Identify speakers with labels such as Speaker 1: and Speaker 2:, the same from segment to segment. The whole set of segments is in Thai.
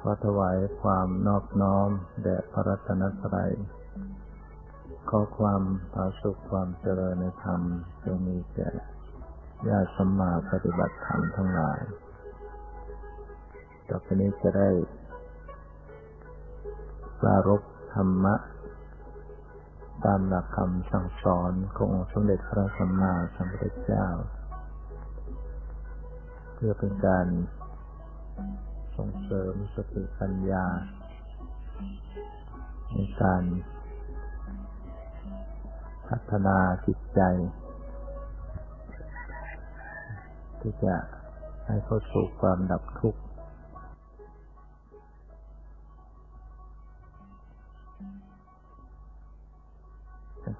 Speaker 1: ขอถวายความนอบน้อมแด่พระรัตนตรัย ขอความผาสุขความเจริญในธรรมจงมีแก่ญาติสมมาปฏิบัติธรรมทั้งหลายต่อไปนี้จะได้ปรารบธรรมะ ตามหลักคำสั่งสอนขององค์สมเด็จพระสัมมาสัมพุทธเจ้า เพื่อเป็นการ ส่งเสริมสติปัญญา ในการพัฒนาจิตใจ ที่จะให้เข้าสู่ความดับทุกข์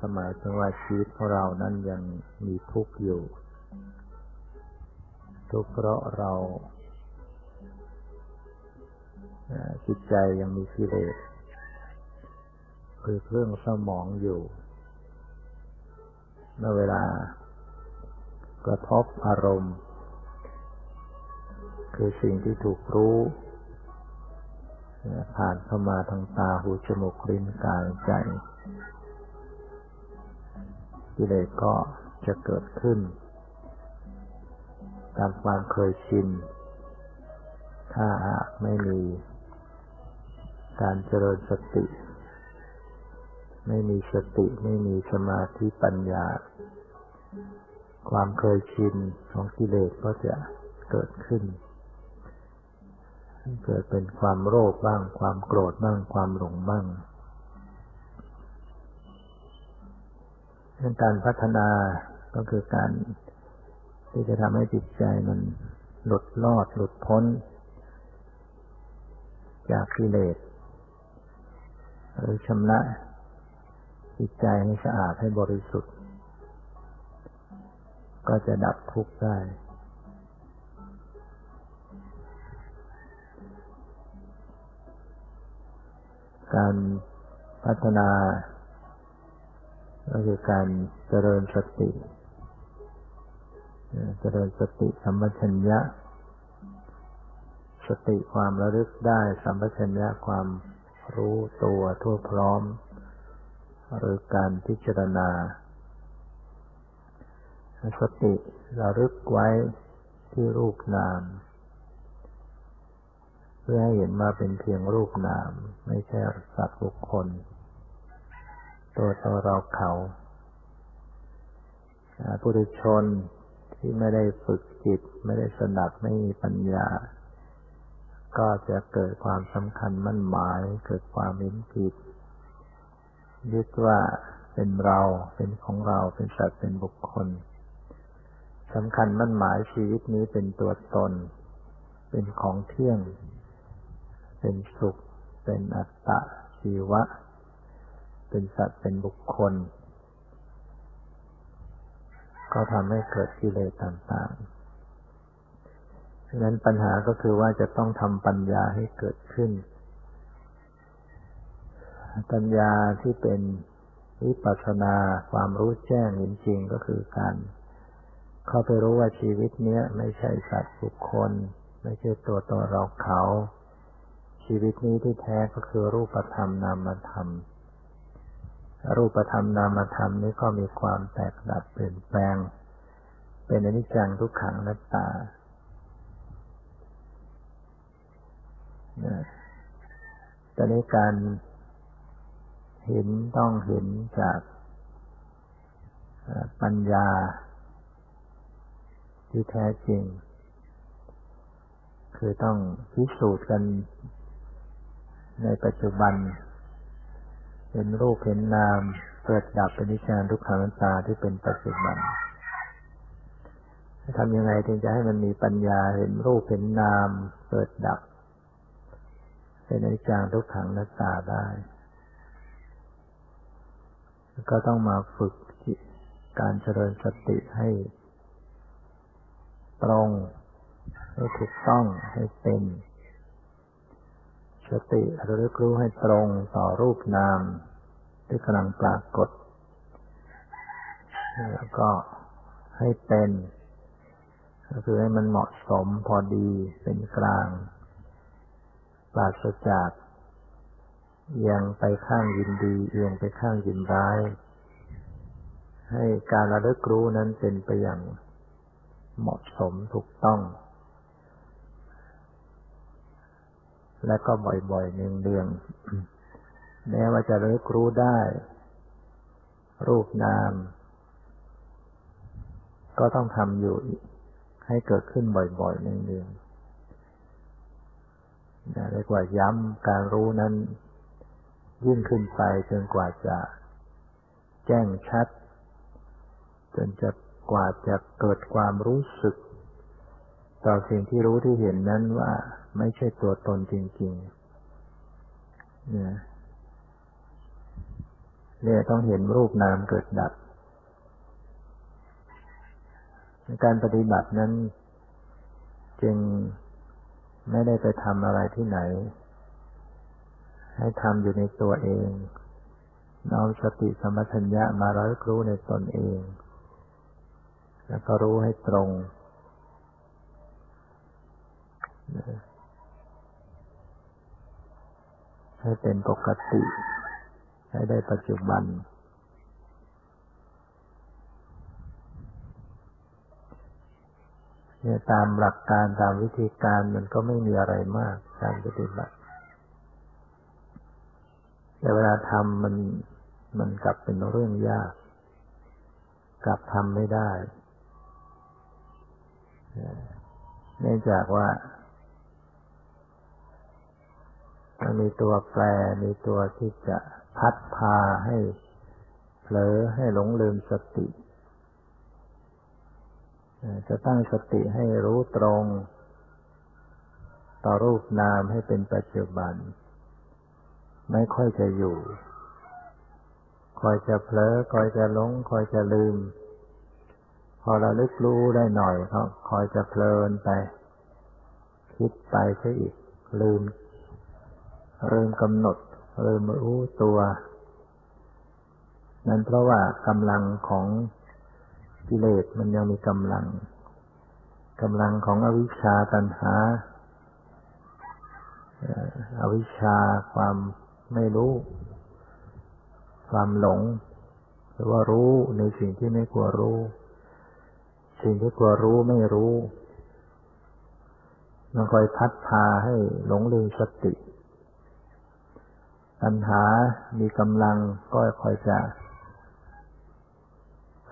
Speaker 1: สมัยถึงว่าชีวิตของเรานั้นยังมีทุกข์อยู่ ทุกข์เพราะเรา จิตใจยังมีกิเลสคือเครื่องสมองอยู่เมื่อเวลากระทบอารมณ์ คือสิ่งที่ถูกรู้ ผ่านเข้ามาทางตาหูจมูกลิ้นกายใจกิเลสก็จะเกิดขึ้น ตามความเคยชิน ถ้าหากไม่มี การเจริญสติ ไม่มีสติไม่มีสมาธิปัญญา ความเคยชินของกิเลสก็จะเกิดขึ้น เกิดเป็นความโลภบ้าง ความโกรธบ้าง ความหลงบ้างการพัฒนาก็คือการที่จะทำให้จิตใจมันหลุดลอดหลุดพ้น จากกิเลส หรือชำระจิตใจให้สะอาดให้บริสุทธิ์ ก็จะดับทุกข์ได้ การพัฒนาก็คือการเจริญสติ เจริญสติสัมปชัญญะ สติความระลึกได้ สัมปชัญญะความ รู้ตัวทั่วพร้อม หรือการพิจารณา สติระลึกไว้ที่รูปนาม เพื่อให้เห็นว่าเป็นเพียงรูปนาม ไม่ใช่สัตว์บุคคล ตัวตเราเขาผู้ดุชนที่ไม่ได้ฝึกจิต ไม่ได้สนับไม่มีปัญญา ก็จะเกิดความสำคัญมั่นหมาย เกิดความเห็นผิด ยึดว่าเป็นเราเป็นของเราเป็นสัตว์เป็นบุคคลสำคัญมั่นหมายชีวิตนี้เป็นตัวตน เป็นของเที่ยง เป็นสุข เป็นอัตตะชีวะ เป็นสัตว์เป็นบุคคล ก็ทำให้เกิดกิเลสต่างๆ ฉะนั้นปัญหาก็คือว่าจะต้องทำปัญญาให้เกิดขึ้น ปัญญาที่เป็นวิปัสสนาความรู้แจ้งเห็นจริงก็คือการ เข้าไปรู้ว่าชีวิตเนี้ยไม่ใช่สัตว์บุคคล ไม่ใช่ตัวตนเราเขา ชีวิตนี้ที่แท้ก็คือรูปธรรมนามธรรม รูปธรรมนามธรรมนี้ก็มีความแตกดับเปลี่ยนแปลง เป็นอนิจจังทุกขังนัตตา ตอนนี้การเห็นต้องเห็นจากปัญญาที่แท้จริง คือต้องพิสูจน์กันในปัจจุบัน เห็นรูปเห็นนามเกิดดับเป็นนิจารทุกขังตาที่เป็นปัจจุบันทำยังไงถึงจะให้มันมีปัญญาเห็นรูปเห็นนามเกิดดับ เป็นอนิจจังทุกขังนัตตาได้ ก็ต้องมาฝึกการเจริญสติให้ตรงให้ถูกต้องให้เป็นสติระลึกรู้ให้ตรงต่อรูปนามที่กำลังปรากฏ แล้วก็ให้เป็น ก็คือให้มันเหมาะสมพอดีเป็นกลาง ปราศจากยังไปข้างยินดีเอียงไปข้างยินร้าย ให้การระลึกรู้นั้นเป็นไปอย่างเหมาะสมถูกต้อง และก็บ่อยๆเนืองๆแม้ว่าจะระลึกรู้ได้ รูปนาม ก็ต้องทำอยู่ให้เกิดขึ้นบ่อยๆเนืองๆ เรียกว่าย้ำการรู้นั้น ยิ่งขึ้นไปจนกว่าจะแจ้งชัด จนจะกว่าจะเกิดความรู้สึก ต่อสิ่งที่รู้ที่เห็นนั้นว่าไม่ใช่ตัวตนจริงๆเนี่ยเนี่ยต้องเห็นรูปนามเกิดดับการปฏิบัตินั้น จึง ไม่ได้ไปทำอะไรที่ไหน ให้ทำอยู่ในตัวเอง น้อมสติสมัชัญญะมาร้อยรู้ในตนเอง แล้วก็รู้ให้ตรง ให้เป็นปกติ ให้ได้ปัจจุบัน เนี่ยตามหลักการตามวิธีการมันก็ไม่มีอะไรมากการปฏิบัติ แต่เวลาทำมันมันกลับเป็นเรื่องยาก กลับทำไม่ได้เนื่องจากว่ามันมีตัวแปร มีตัวที่จะพัดพาให้เผลอให้หลงลืมสติ จะตั้งสติให้รู้ตรง ต่อรูปนามให้เป็นปัจจุบัน ไม่ค่อยจะอยู่ คอยจะเผลอคอยจะหลง คอยจะลืม พอเราลึกรู้ได้หน่อยเขาคอยจะเพลินไป คิดไปซะอีก ลืมลืมกำหนดลืมรู้ตัว นั่นเพราะว่ากำลังของ กิเลสมันยังมีกำลังกำลังของอวิชชาตัณหาอวิชชาความไม่รู้ ความหลง หรือว่ารู้ในสิ่งที่ไม่ควรรู้ สิ่งที่ควรรู้ไม่รู้มันคอยพัดพาให้หลงลืมสติปัญหามีกำลังก็คอยจะ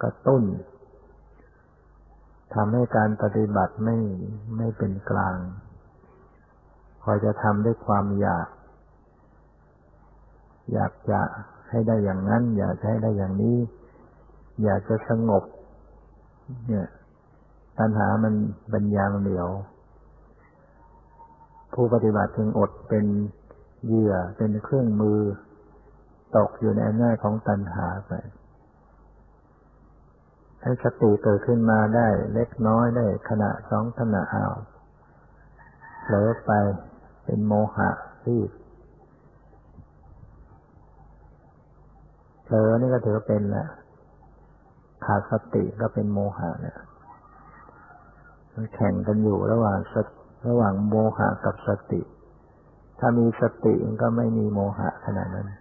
Speaker 1: กระตุ้น ทำให้การปฏิบัติไม่ไม่เป็นกลาง คอยจะทำด้วยความอยาก อยากจะให้ได้อย่างนั้น อยากให้ได้อย่างนี้ อยากจะสงบ เนี่ยปัญหามันเป็นยางเหนียว ผู้ปฏิบัติจึงอดเป็นเหยื่อเป็นเครื่องมือ ตกอยู่ในอำนาจของตัณหาไป ให้สติเกิดขึ้นมาได้เล็กน้อยได้ขณะสองขณะอ้าวเผลอไปเป็นโมหะรีบเผลอนี่ก็ถือว่าเป็นละขาดสติก็เป็นโมหะเนี่ยมันแข่งกันอยู่ระหว่างระหว่างโมหะกับสติ ถ้ามีสติมันก็ไม่มีโมหะขนาดนั้น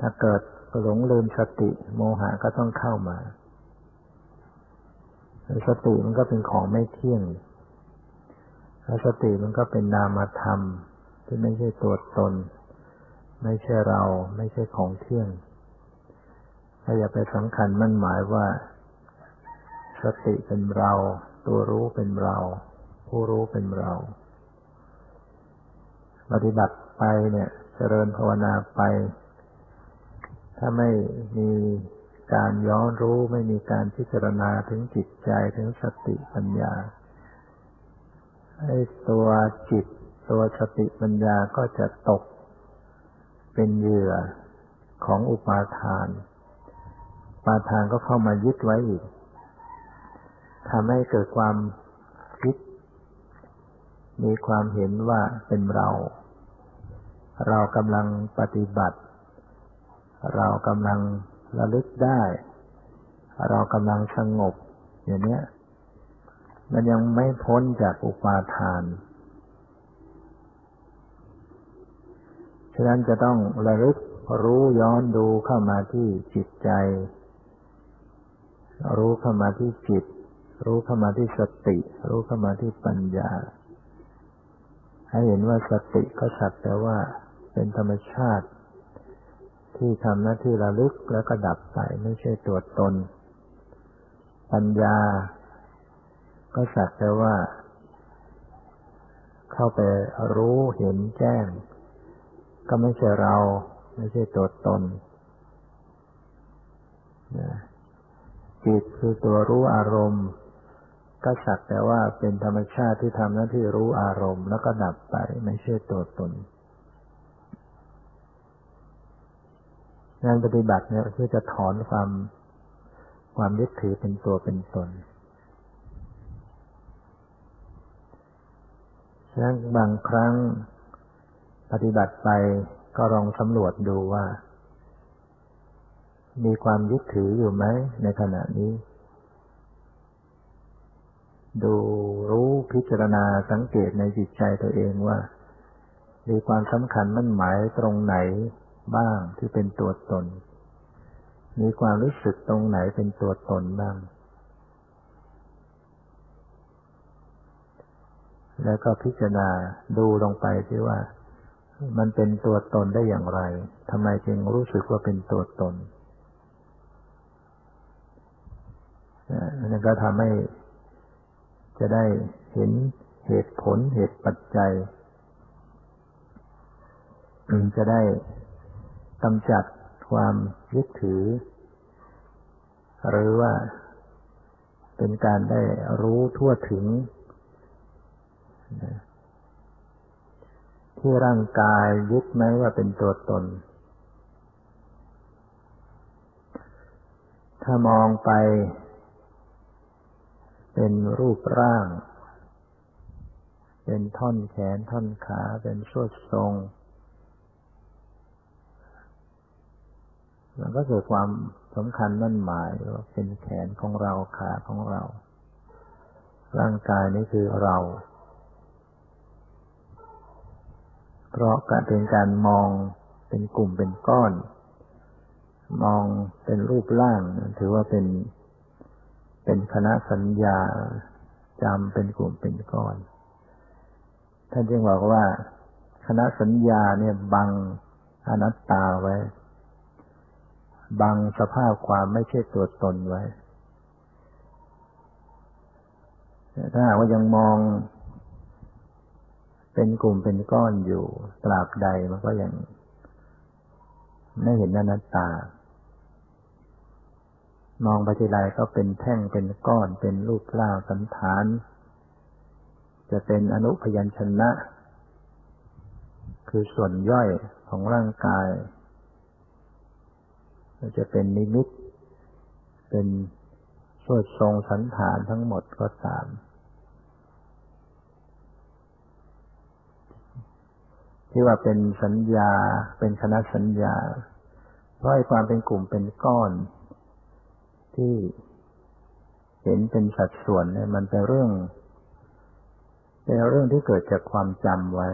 Speaker 1: ถ้าเกิดหลงลืมสติ โมหะก็ต้องเข้ามา สติมันก็เป็นของไม่เที่ยงแล้วสติมันก็เป็นนามธรรม ที่ไม่ใช่ตัวตน ไม่ใช่เรา ไม่ใช่ของเที่ยงถ้าอย่าไปสำคัญมั่นหมายว่า สติเป็นเรา ตัวรู้เป็นเรา ผู้รู้เป็นเรา ปฏิบัติไปเนี่ย เจริญภาวนาไป ถ้าไม่มี การย้อนรู้ไม่มีการพิจารณาถึงจิตใจถึงสติปัญญาไอ้ตัวจิตตัวสติปัญญาก็จะตกเป็นเหยื่อของอุปาทานปาทานก็เข้ามายึดไว้อีกทำให้เกิดความคิด มีความเห็นว่าเป็นเรา เรากำลังปฏิบัติ เรากำลัง ระลึกได้ เรากำลังสงบ อย่างนี้มันยังไม่พ้นจากอุปาทาน ฉะนั้นจะต้องระลึกรู้ย้อนดูเข้ามาที่จิตใจ รู้เข้ามาที่จิต รู้เข้ามาที่สติ รู้เข้ามาที่ปัญญา ให้เห็นว่าสติก็สักแต่ว่าเป็นธรรมชาติ ที่ทำหน้าที่ระลึกแล้วก็ดับไปไม่ใช่ตัวตน ปัญญา ก็สักแต่ว่า เข้าไปรู้เห็นแจ้ง ก็ไม่ใช่เรา ไม่ใช่ตัวตนจิตคือตัวรู้อารมณ์ ก็สักแต่ว่าเป็นธรรมชาติที่ทำหน้าที่รู้อารมณ์ แล้วก็ดับไปไม่ใช่ตัวตน งานปฏิบัติเนี่ยเพื่อจะถอนความความยึดถือเป็นตัวเป็นตนฉะนั้นบางครั้งปฏิบัติไปก็ลองสำรวจดูว่า มีความยึดถืออยู่ไหมในขณะนี้ ดูรู้พิจารณาสังเกตในจิตใจตัวเองว่า มีความสำคัญมั่นหมายตรงไหน บ้างที่เป็นตัวตน มีความรู้สึกตรงไหนเป็นตัวตนบ้าง แล้วก็พิจารณาดูลงไปที่ว่า มันเป็นตัวตนได้อย่างไรทำไมจึงรู้สึกว่าเป็นตัวตนนั่นก็ทำให้จะได้เห็นเหตุผลเหตุปัจจัยจะได้ กำจัดความยึดถือ หรือว่าเป็นการได้รู้ทั่วถึง ที่ร่างกายยึดไหมว่าเป็นตัวตน ถ้ามองไป เป็นรูปร่าง เป็นท่อนแขนท่อนขาเป็นสวดทรง มันก็เกิดความสำคัญมั่นหมายว่าเป็นแขนของเราขาของเรา ร่างกายนี้คือเรา เพราะการเป็นการมองเป็นกลุ่มเป็นก้อน มองเป็นรูปร่าง ถือว่าเป็น เป็นคณะสัญญาจำเป็นกลุ่มเป็นก้อนท่านจึงบอกว่า คณะสัญญาเนี่ยบังอนัตตาไว้ บังสภาพความไม่ใช่ตัวตนไว้ถ้าหากว่ายังมอง เป็นกลุ่มเป็นก้อนอยู่ตราบใดมันก็ยัง ไม่เห็นอนัตตา มองไปทีไรก็เป็นแท่งเป็นก้อนเป็นรูปร่างสันฐาน จะเป็นอนุพยัญชนะ คือส่วนย่อยของร่างกาย จะเป็นนิมิต เป็นสวดทรงสันฐานทั้งหมดก็ตาม ที่ว่าเป็นสัญญาเป็นคณะสัญญา เพราะไอ้ความเป็นกลุ่มเป็นก้อน ที่เห็นเป็นสัดส่วนเนี่ยมันเป็นเรื่องเป็นเรื่องที่เกิดจากความจำไว้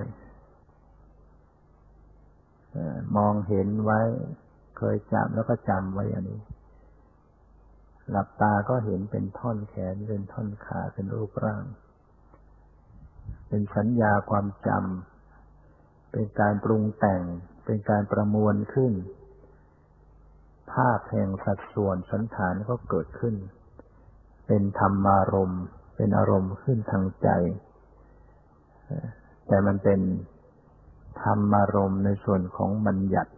Speaker 1: มองเห็นไว้ เคยจำแล้วก็จำไว้อย่างนี้ หลับตาก็เห็นเป็นท่อนแขนเป็นท่อนขาเป็นรูปร่าง เป็นสัญญาความจำเป็นการปรุงแต่ง เป็นการประมวลขึ้น ภาพแห่งสัดส่วนสันฐานก็เกิดขึ้น เป็นธรรมารมณ์เป็นอารมณ์ขึ้นทางใจ แต่มันเป็นธรรมารมณ์ในส่วนของบัญญัติ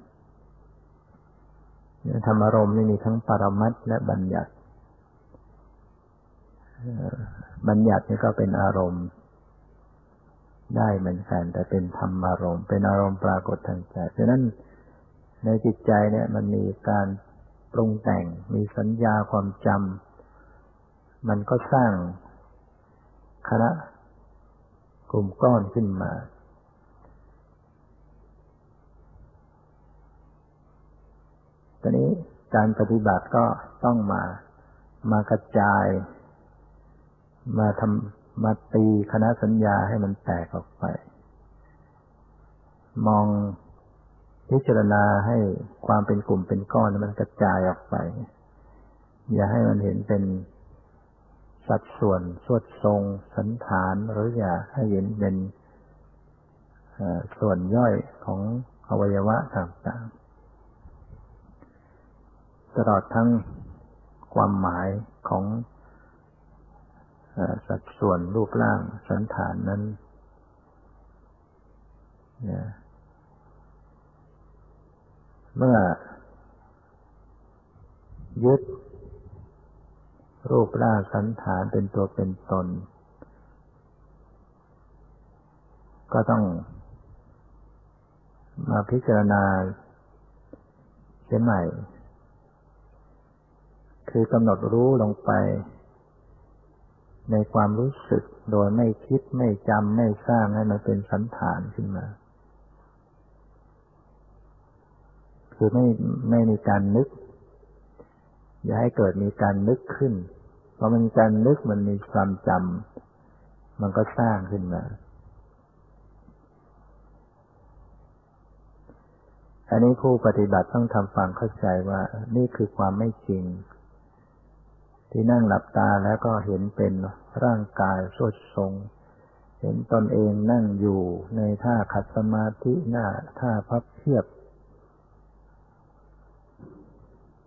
Speaker 1: ธรรมารมณ์นี่มีทั้งปรมัตและบัญญัติบัญญัตินี่ก็เป็นอารมณ์ได้เหมือนกัน แต่เป็นธรรมารมณ์ เป็นอารมณ์ปรากฏทางใจฉะนั้นในจิตใจเนี่ยมันมีการปรุงแต่ง มีสัญญาความจำมันก็สร้างคณะกลุ่มก้อนขึ้นมา ตอนนี้การปฏิบัติก็ต้องมามากระจาย มาทำมาตีคณะสัญญาให้มันแตกออกไป มองพิจารณาให้ความเป็นกลุ่มเป็นก้อนมันกระจายออกไป อย่าให้มันเห็นเป็นสัดส่วนสวดทรง สันฐานหรืออย่าให้เห็นเป็นส่วนย่อยของอวัยวะต่างๆ ตลอดทั้งความหมายของสัดส่วนรูปร่างสันฐานนั้นเมื่อ ยึด รูปร่างสันฐานเป็นตัวเป็นตน ก็ต้องมาพิจารณาเสียใหม่ คือกำหนดรู้ลงไป ในความรู้สึกโดยไม่คิดไม่จำไม่สร้างให้มันเป็นสันฐานขึ้นมา คือไม่ไม่มีการนึก อย่าให้เกิดมีการนึกขึ้น เพราะมันการนึกมันมีความจำมันก็สร้างขึ้นมาอันนี้ผู้ปฏิบัติต้องทำฟังเข้าใจว่านี่คือความไม่จริง ที่นั่งหลับตาแล้วก็เห็นเป็นร่างกายสดทรง เห็นตนเองนั่งอยู่ในท่าขัดสมาธิหน้าท่าพับเพียบ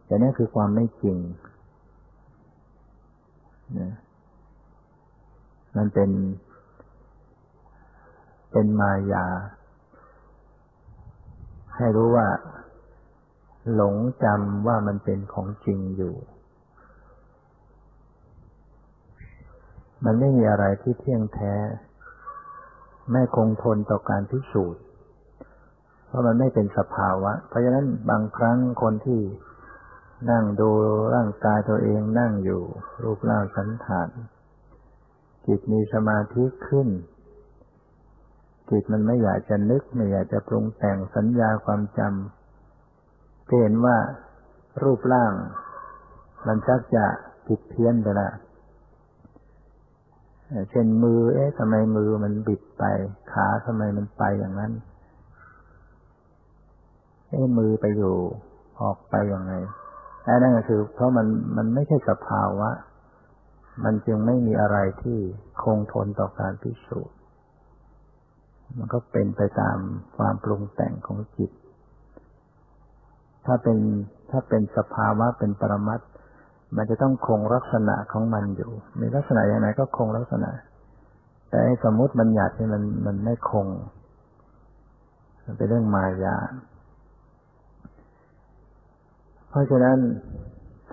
Speaker 1: แต่นี่คือความไม่จริงนะมันเป็น เป็นมายา ให้รู้ว่า หลงจำว่ามันเป็นของจริงอยู่ มันไม่มีอะไรที่เที่ยงแท้ ไม่คงทนต่อการพิสูจน์ เพราะมันไม่เป็นสภาวะ เพราะฉะนั้นบางครั้งคนที่นั่งดูร่างกายตัวเองนั่งอยู่ รูปร่างสันฐาน จิตมีสมาธิขึ้น จิตมันไม่อยากจะนึก ไม่อยากจะปรุงแต่งสัญญาความจำเห็นว่ารูปร่าง มันชักจะผิดเพี้ยนไปละ เช่นมือ เอ๊ะทำไมมือมันบิดไป ขาทำไมมันไปอย่างนั้น เอ๊ะมือไปอยู่ออกไปยังไงนั่นก็คือ เพราะมันมันไม่ใช่สภาวะ มันจึงไม่มีอะไรที่คงทนต่อการพิสูจน์ มันก็เป็นไปตามความปรุงแต่งของจิต ถ้าเป็นถ้าเป็นสภาวะเป็นปรมัต มันจะต้องคงลักษณะของมันอยู่ มีลักษณะอย่างไรก็คงลักษณะ แต่สมมติมันหยาดที่มันมันไม่คง มันเป็นเรื่องมายา เพราะฉะนั้น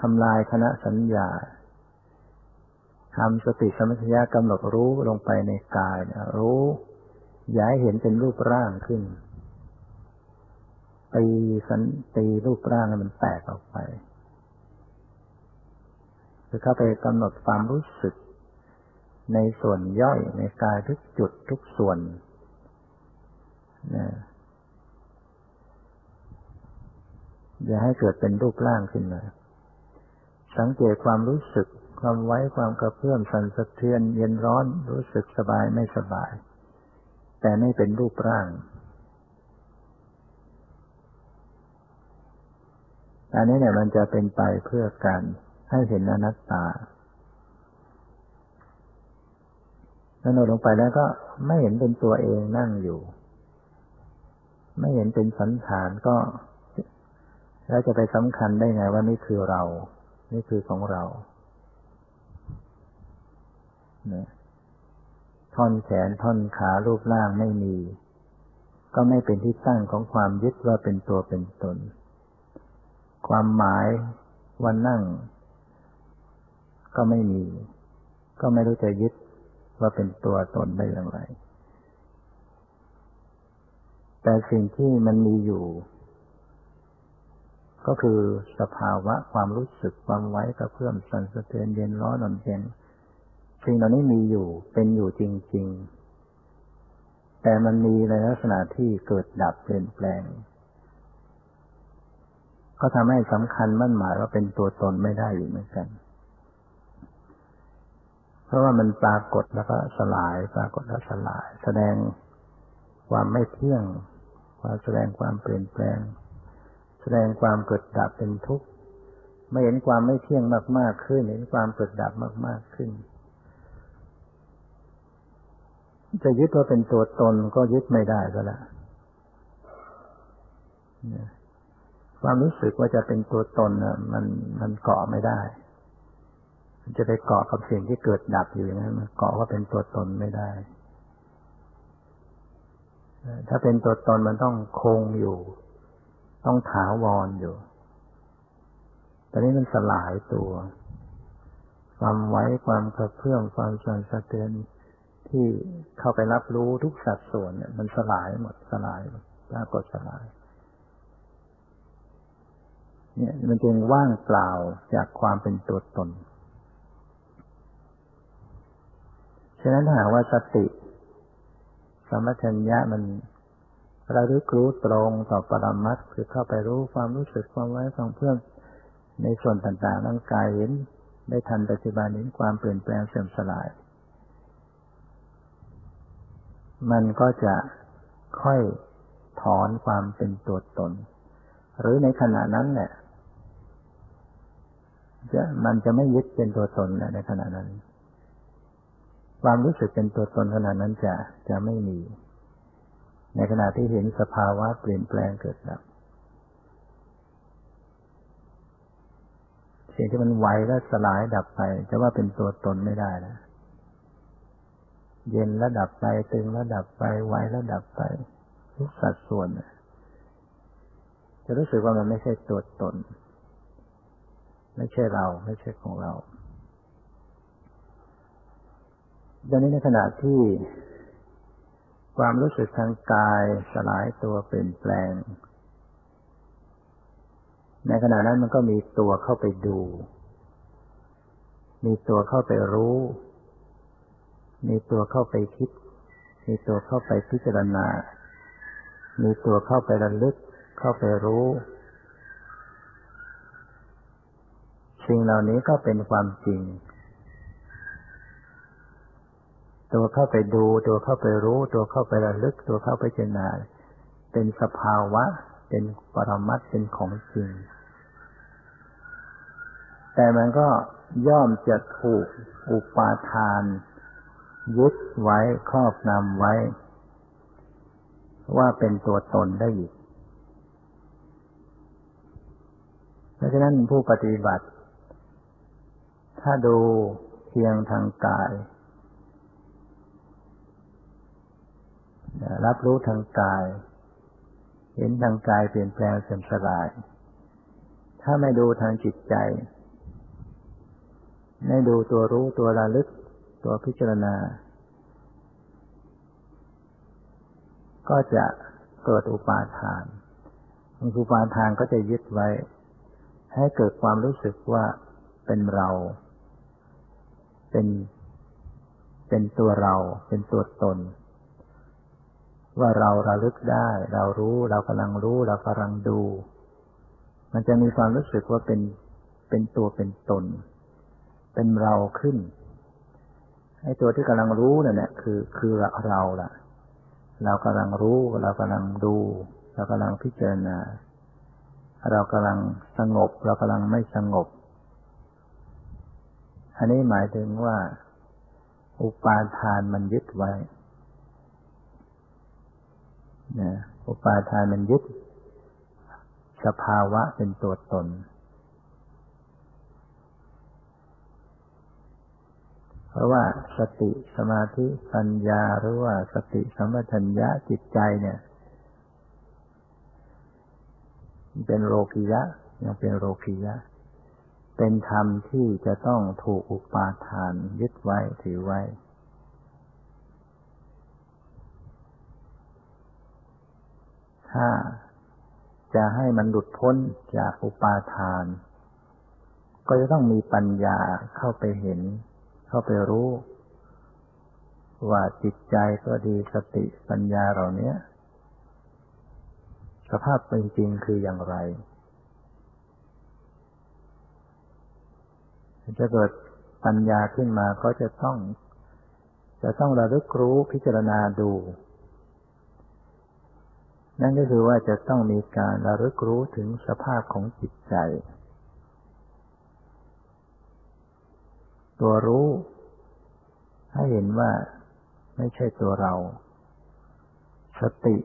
Speaker 1: ทำลายคณะสัญญาทำสติสมัชยะกำหนดรู้ลงไปในกายนะรู้ย้ายเห็นเป็นรูปร่างขึ้นตีสันตีรูปร่างให้มันแตกออกไป คือเข้าไปกำหนดความรู้สึก ในส่วนย่อยในกายทุกจุดทุกส่วนนะอย่าให้เกิดเป็นรูปร่างขึ้นมา สังเกตความรู้สึก ความไว้ความกระเพื่อมสั่นสะเทือน เย็นร้อนรู้สึกสบายไม่สบาย แต่ไม่เป็นรูปร่าง อันนี้เนี่ยมันจะเป็นไปเพื่อการ ให้เห็นอนัตตาแล้วโนลงไปแล้วก็ไม่เห็นเป็นตัวเองนั่งอยู่ ไม่เห็นเป็นสันฐานก็ แล้วจะไปสำคัญได้ไงว่านี่คือเรา นี่คือของเราเนี่ยท่อนแขนท่อนขารูปร่างไม่มี ก็ไม่เป็นที่ตั้งของความยึดว่าเป็นตัวเป็นตน ความหมายวันนั่ง ก็ไม่มี ก็ไม่รู้จะยึดว่าเป็นตัวตนได้อย่างไร แต่สิ่งที่มันมีอยู่ ก็คือสภาวะความรู้สึกความไว้กระเพื่อมสั่นสะเทือนเย็นร้อนอ่อนเย็นสิ่งเหล่านี้มีอยู่เป็นอยู่จริง ๆ แต่มันมีในลักษณะที่เกิดดับเปลี่ยนแปลง ก็ทำให้สำคัญมั่นหมายว่าเป็นตัวตนไม่ได้อยู่เหมือนกัน ราะว่ามันปรากฏแล้วก็สลาย ปรากฏแล้วสลาย แสดงความไม่เที่ยงความแสดงความเปลี่ยนแปลง แสดงความเกิดดับเป็นทุกข์ไม่เห็นความไม่เที่ยงมาก ๆ ขึ้น เห็นความเกิดดับมาก ๆ ขึ้น จะยึดว่าเป็นตัวตนก็ยึดไม่ได้ก็แล้วความรู้สึกว่าจะเป็นตัวตนน่ะมันมันเกาะไม่ได้ มันจะไปเกาะกับสิ่งที่เกิดดับอยู่อย่างนั้นมันเกาะว่าเป็นตัวตนไม่ได้ ถ้าเป็นตัวตนมันต้องคงอยู่ ต้องถาวรอยู่ตอนนี้มันสลายตัว ความไว้ความกระเพื่อมความสั่นสะเทือนที่เข้าไปรับรู้ทุกสัดส่วนเนี่ยมันสลายหมดสลายปรากฏสลาย เนี่ยมันจึงว่างเปล่าจากความเป็นตัวตน ฉะนั้นถ้าหากว่าสติสมัชัญญะมันระลึกรู้ตรงต่อปรมัตคือเข้าไปรู้ความรู้สึกความไว้ความเพื่อมในส่วนต่างๆร่างกายเห็นได้ทันปัจจุบันเห็นความเปลี่ยนแปลงเสื่อมสลาย มันก็จะค่อยถอนความเป็นตัวตน หรือในขณะนั้นเนี่ยจะมันจะไม่ยึดเป็นตัวตนในขณะนั้น ความรู้สึกเป็นตัวตนขณะนั้นจะจะไม่มี ในขณะที่เห็นสภาวะเปลี่ยนแปลงเกิดดับสิ่งที่มันไหวแล้วสลายดับไป จะว่าเป็นตัวตนไม่ได้นะ เย็นแล้วดับไป ตึงแล้วดับไป ไหวแล้วดับไป ทุกสัดส่วนจะรู้สึกว่ามันไม่ใช่ตัวตน ไม่ใช่เรา ไม่ใช่ของเรา ดังนี้ในขณะที่ความรู้สึกทางกายสลายตัวเปลี่ยนแปลง ในขณะนั้นมันก็มีตัวเข้าไปดู มีตัวเข้าไปรู้ มีตัวเข้าไปคิด มีตัวเข้าไปพิจารณา มีตัวเข้าไประลึก เข้าไปรู้สิ่งเหล่านี้ก็เป็นความจริง ตัวเข้าไปดู ตัวเข้าไปรู้ ตัวเข้าไประลึก ตัวเข้าไปเจรณาเป็นสภาวะ เป็นปรมัตเป็นของจริง แต่มันก็ย่อมจะถูกอุปาทาน ยึดไว้ครอบงำไว้ ว่าเป็นตัวตนได้อีก เพราะฉะนั้นผู้ปฏิบัติ ถ้าดูเพียงทางกาย รับรู้ทางกาย เห็นทางกายเปลี่ยนแปลงเสื่อมสลาย ถ้าไม่ดูทางจิตใจให้ดูตัวรู้ตัวระลึก ตัวพิจารณา ก็จะเกิดอุปาทานอุปาทานก็จะยึดไว้ ให้เกิดความรู้สึกว่าเป็นเรา เป็น เป็นตัวเรา เป็นตัวตน ว่าเราระลึกได้ เรารู้เรากำลังรู้ เรากำลังดู มันจะมีความรู้สึกว่าเป็นเป็นตัวเป็นตน เป็นเราขึ้นไอ้ตัวที่กำลังรู้เนั่นแหละคือคือเราล่ะ เรากำลังรู้ เรากำลังดู เรากำลังพิจารณา เรากำลังสงบ เรากำลังไม่สงบ อันนี้หมายถึงว่า อุปาทานมันยึดไว้ นะอุปาทานมันยึด สภาวะเป็นตัวตน เพราะว่าสติสมาธิปัญญาหรือว่าสติสัมปชัญญะจิตใจเนี่ยเป็นโลกิยะยังเป็นโลกิยะ เป็นธรรมที่จะต้องถูกอุปาทานยึดไว้ถือไว้ ถ้าจะให้มันหลุดพ้นจากอุปาทาน ก็จะต้องมีปัญญาเข้าไปเห็น เข้าไปรู้ ว่าจิตใจก็ดีสติปัญญาเหล่านี้สภาพเป็นจริงคืออย่างไร จะเกิดปัญญาขึ้นมาก็จะต้อง จะต้องระลึกรู้พิจารณาดู นั่นก็คือว่าจะต้องมีการระลึกรู้ถึงสภาพของจิตใจ ตัวรู้ ให้เห็นว่าไม่ใช่ตัวเรา สติ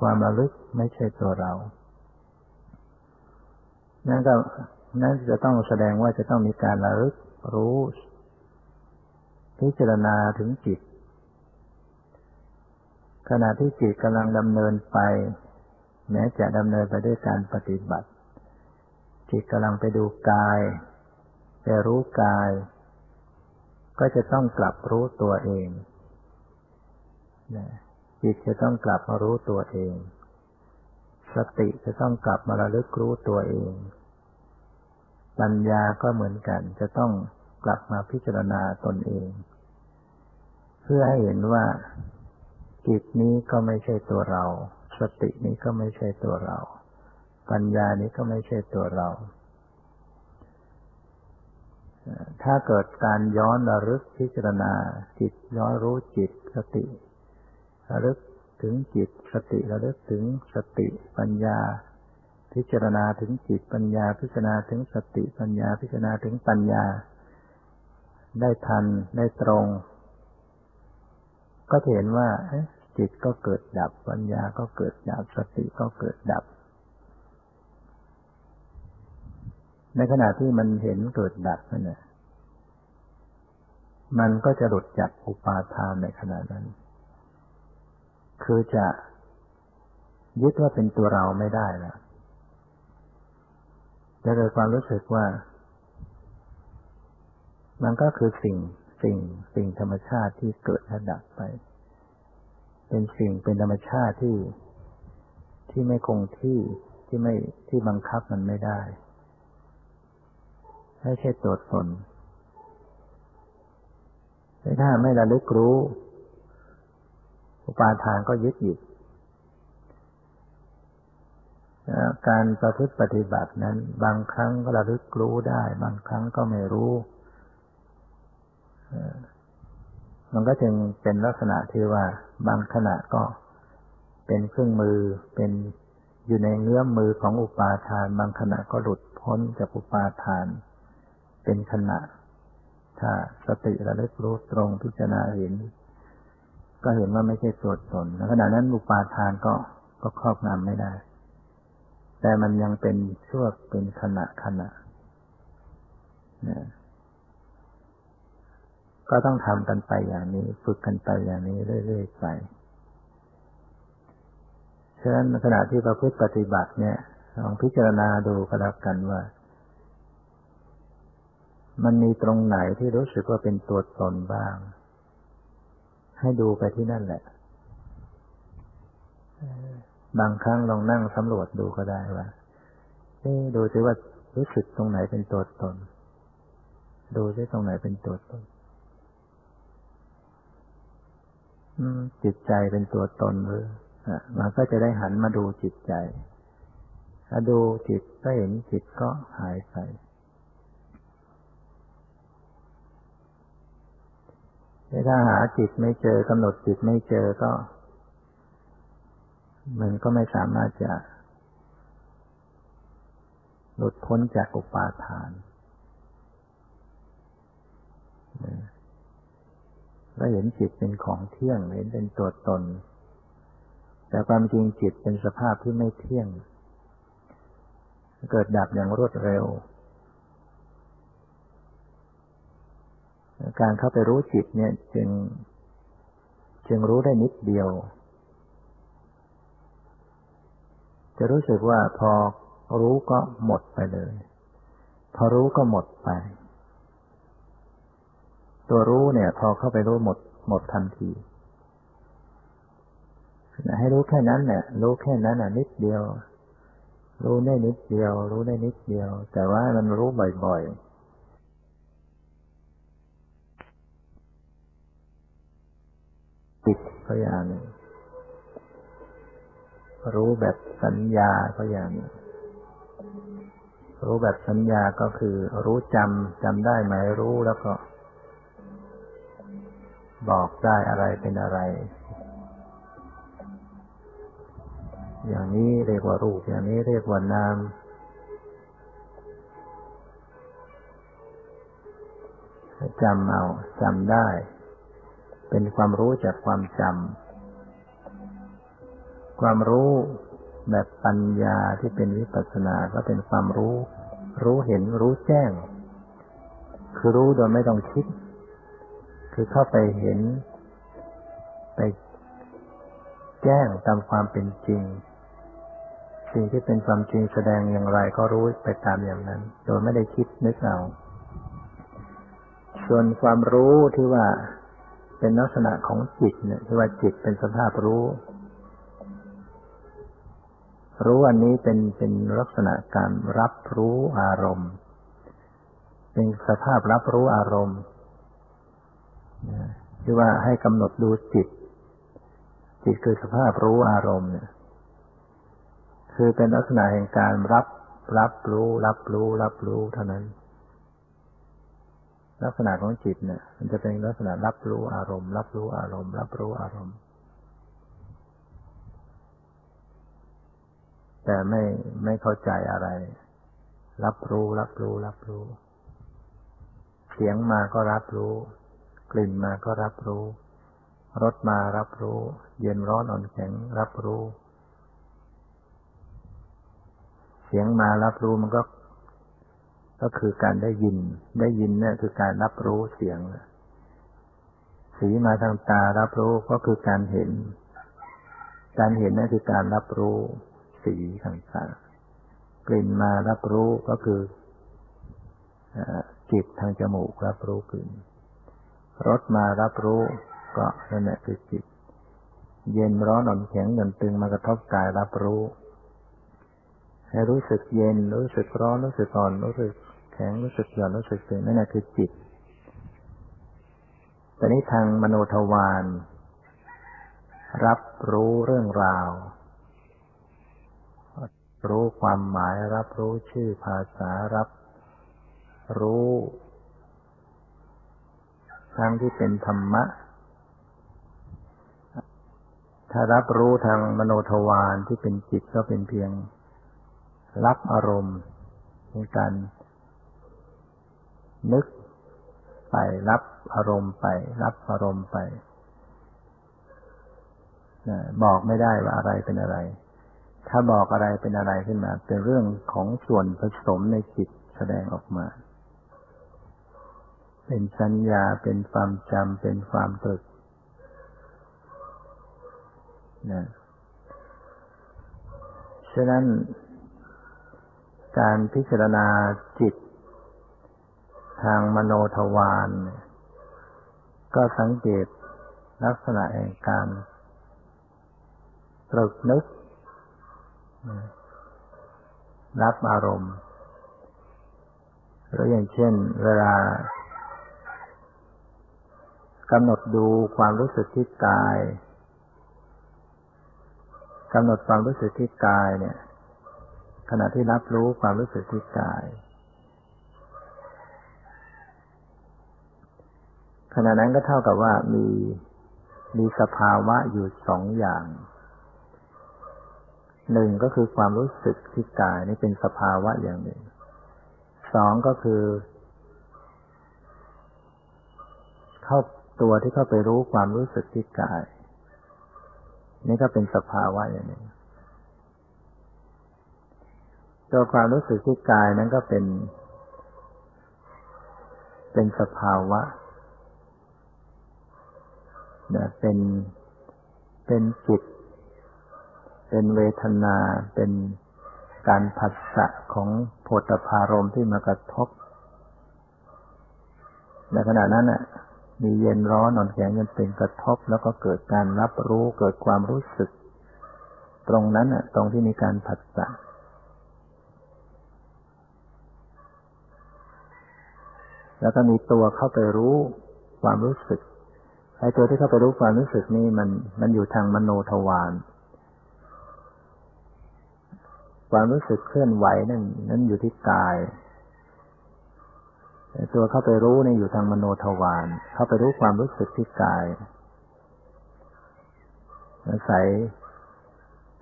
Speaker 1: ความระลึกไม่ใช่ตัวเรา นั่นก็นั่นจะต้องแสดงว่าจะต้องมีการระลึกรู้ พิจารณาถึงจิต ขณะที่จิตกำลังดำเนินไป แม้จะดำเนินไปด้วยการปฏิบัติ จิตกำลังไปดูกายไปรู้กาย ก็จะต้องกลับรู้ตัวเองจิตจะต้องกลับมารู้ตัวเอง สติจะต้องกลับมาระลึกรู้ตัวเอง ปัญญาก็เหมือนกัน จะต้องกลับมาพิจารณาตนเอง เพื่อให้เห็นว่า จิตนี้ก็ไม่ใช่ตัวเรา สตินี้ก็ไม่ใช่ตัวเรา ปัญญานี้ก็ไม่ใช่ตัวเรา ถ้าเกิดการย้อนระลึกพิจารณา จิตย้อนรู้จิตสติระลึกถึงจิตสติระลึกถึงสติปัญญา พิจารณาถึงจิตปัญญา พิจารณาถึงสติปัญญา พิจารณาถึงปัญญา ได้ทันได้ตรง ก็เห็นว่าจิตก็เกิดดับปัญญาก็เกิดดับสติก็เกิดดับ ในขณะที่มันเห็นเกิดดับนั่นแหละมันก็จะหลุดจากอุปาทานในขณะนั้น คือจะยึดว่าเป็นตัวเราไม่ได้แล้วจะเกิดความรู้สึกว่า มันก็คือสิ่ง สิ่งสิ่งธรรมชาติที่เกิดและดับไป เป็นสิ่งเป็นธรรมชาติที่ที่ไม่คงที่ที่ไม่ที่บังคับมันไม่ได้ ไม่ใช่ตัวตนถ้าไม่ระลึกรู้อุปาทานก็ยึดอยู่การประพฤติปฏิบัตินั้น บางครั้งก็ระลึกรู้ได้ บางครั้งก็ไม่รู้ มันก็จึงเป็นลักษณะที่ว่าบางขณะก็เป็นเครื่องมือเป็นอยู่ในเงื้อมมือของอุปาทาน บางขณะก็หลุดพ้นจากอุปาทาน เป็นขณะ ถ้าสติระลึกรู้ตรงพิจารณาเห็น ก็เห็นว่าไม่ใช่ตัวตนขณะนั้นอุปาทานก็ก็ครอบงำไม่ได้ แต่มันยังเป็นช่วงเป็นขณะขณะ ก็ต้องทำกันไปอย่างนี้ ฝึกกันไปอย่างนี้เรื่อยๆไปฉะนั้นขณะที่ประพฤติปฏิบัติเนี่ยลองพิจารณาดูก็แล้วกันว่า มันมีตรงไหนที่รู้สึกว่าเป็นตัวตนบ้าง ให้ดูไปที่นั่นแหละ บางครั้งลองนั่งสำรวจดูก็ได้ว่าเอ๊ดูซิว่ารู้สึกตรงไหนเป็นตัวตน ดูซิตรงไหนเป็นตัวตน จิตใจเป็นตัวตนหรือมันก็จะได้หันมาดูจิตใจ ถ้าดูจิตก็เห็นจิตก็หายไป ถ้าหาจิตไม่เจอกำหนดจิตไม่เจอก็ มันก็ไม่สามารถจะ หลุดพ้นจากอุปาทาน ก็เห็นจิตเป็นของเที่ยงเห็นเป็นตัวตน แต่ความจริงจิตเป็นสภาพที่ไม่เที่ยง เกิดดับอย่างรวดเร็ว การเข้าไปรู้จิตเนี่ยจึงจึงรู้ได้นิดเดียว จะรู้สึกว่าพอรู้ก็หมดไปเลย พอรู้ก็หมดไป ตัวรู้เนี่ย พอเข้าไปรู้หมดหมดทันทีให้รู้แค่นั้นเนี่ยรู้แค่นั้นอะ นิดเดียว รู้ได้นิดเดียว รู้ได้นิดเดียว แต่ว่ามันรู้บ่อยๆติดก็อย่างนึงรู้แบบสัญญาก็อย่างนึงรู้แบบสัญญาก็คือ รู้จำจำได้ไหมรู้แล้วก็ บอกได้อะไรเป็นอะไร อย่างนี้เรียกว่ารูป อย่างนี้เรียกว่านามจำเอาจำได้ เป็นความรู้จากความจำความรู้แบบปัญญาที่เป็นวิปัสสนาก็เป็นความรู้ รู้เห็นรู้แจ้ง คือรู้โดยไม่ต้องคิด คือเข้าไปเห็น ไปแจ้งตามความเป็นจริง สิ่งที่เป็นความจริงแสดงอย่างไรก็รู้ไปตามอย่างนั้น โดยไม่ได้คิดนึกเอาส่วนความรู้ที่ว่าเป็นลักษณะของจิตเนี่ยที่ว่าจิตเป็นสภาพรู้ รู้อันนี้เป็นเป็นลักษณะการรับรู้อารมณ์ เป็นสภาพรับรู้อารมณ์ ที่ว่าให้กำหนดดูจิต จิตคือสภาพรู้อารมณ์เนี่ย คือเป็นลักษณะแห่งการรับรับรู้ รับรู้ รับรู้เท่านั้น ลักษณะของจิตเนี่ย มันจะเป็นลักษณะรับรู้อารมณ์ รับรู้อารมณ์ รับรู้อารมณ์ แต่ไม่ไม่เข้าใจอะไร รับรู้ รับรู้ รับรู้ เสียงมาก็รับรู้ กลิ่นมาก็รับรู้รสมารับรู้ เย็นร้อนอ่อนแข็งรับรู้ เสียงมารับรู้มันก็ ก็คือการได้ยิน ได้ยินเนี่ยคือการรับรู้เสียง สีมาทางตารับรู้ก็คือการเห็น การเห็นนั่นคือการรับรู้ สีต่างๆกลิ่นมารับรู้ก็คือจิตทางจมูกรับรู้กลิ่น รสมารับรู้ก็นั่นแหละคือจิต เย็นร้อนอ่อนแข็งหย่อนตึงมากระทบกายรับรู้ ให้รู้สึกเย็น รู้สึกร้อนรู้สึกอ่อนรู้สึกแข็งรู้สึกหย่อนรู้สึกตึงนั่นแหละคือจิตแต่นี้ทางมโนทวารรับรู้เรื่องราว รู้ความหมายรับรู้ชื่อภาษารับรู้ ทั้งที่เป็นธรรมะ ถ้ารับรู้ทางมโนทวารที่เป็นจิตก็เป็นเพียงรับอารมณ์ในการนึกไปรับอารมณ์ไป รับอารมณ์ไปบอกไม่ได้ว่าอะไรเป็นอะไร ถ้าบอกอะไรเป็นอะไรขึ้นมา เป็นเรื่องของส่วนผสมในจิตแสดงออกมา เป็นสัญญาเป็นความจำเป็นความตรึกนะฉะนั้นการพิจารณาจิต ทางมโนทวารก็สังเกตลักษณะแห่งการตรึกนึก รับอารมณ์หรืออย่างเช่น เวลา กำหนดดูความรู้สึกที่กายกำหนดความรู้สึกที่กายเนี่ย ขณะที่รับรู้ความรู้สึกที่กาย ขณะนั้นก็เท่ากับว่ามีมีสภาวะอยู่สองอย่างหนึ่งก็คือความรู้สึกที่กายนี่เป็นสภาวะอย่างหนึ่งสองก็คือ เข้า ตัวที่เข้าไปรู้ความรู้สึกที่กาย นี่ก็เป็นสภาวะอย่างหนึ่งตัวความรู้สึกที่กายนั้นก็เป็น เป็นสภาวะนะเป็นเป็นจิต เป็นเวทนา เป็นการผัสสะของโพธพารมที่มากระทบในขณะนั้นน่ะ มีเย็นร้อนอ่อนแข็งยันเป็นกระทบแล้วก็เกิดการรับรู้เกิดความรู้สึก ตรงนั้นน่ะ ตรงที่มีการผัสสะแล้วก็มีตัวเข้าไปรู้ความรู้สึกไอ้ตัวที่เข้าไปรู้ความรู้สึกนี่มันมันอยู่ทางมโนทวารความรู้สึกเคลื่อนไหวนั่นนั่นอยู่ที่กาย ต่ตัวเข้าไปรู้เนี่ยอยู่ทางมโนทวารเข้าไปรู้ความรู้สึกที่กายอาศัย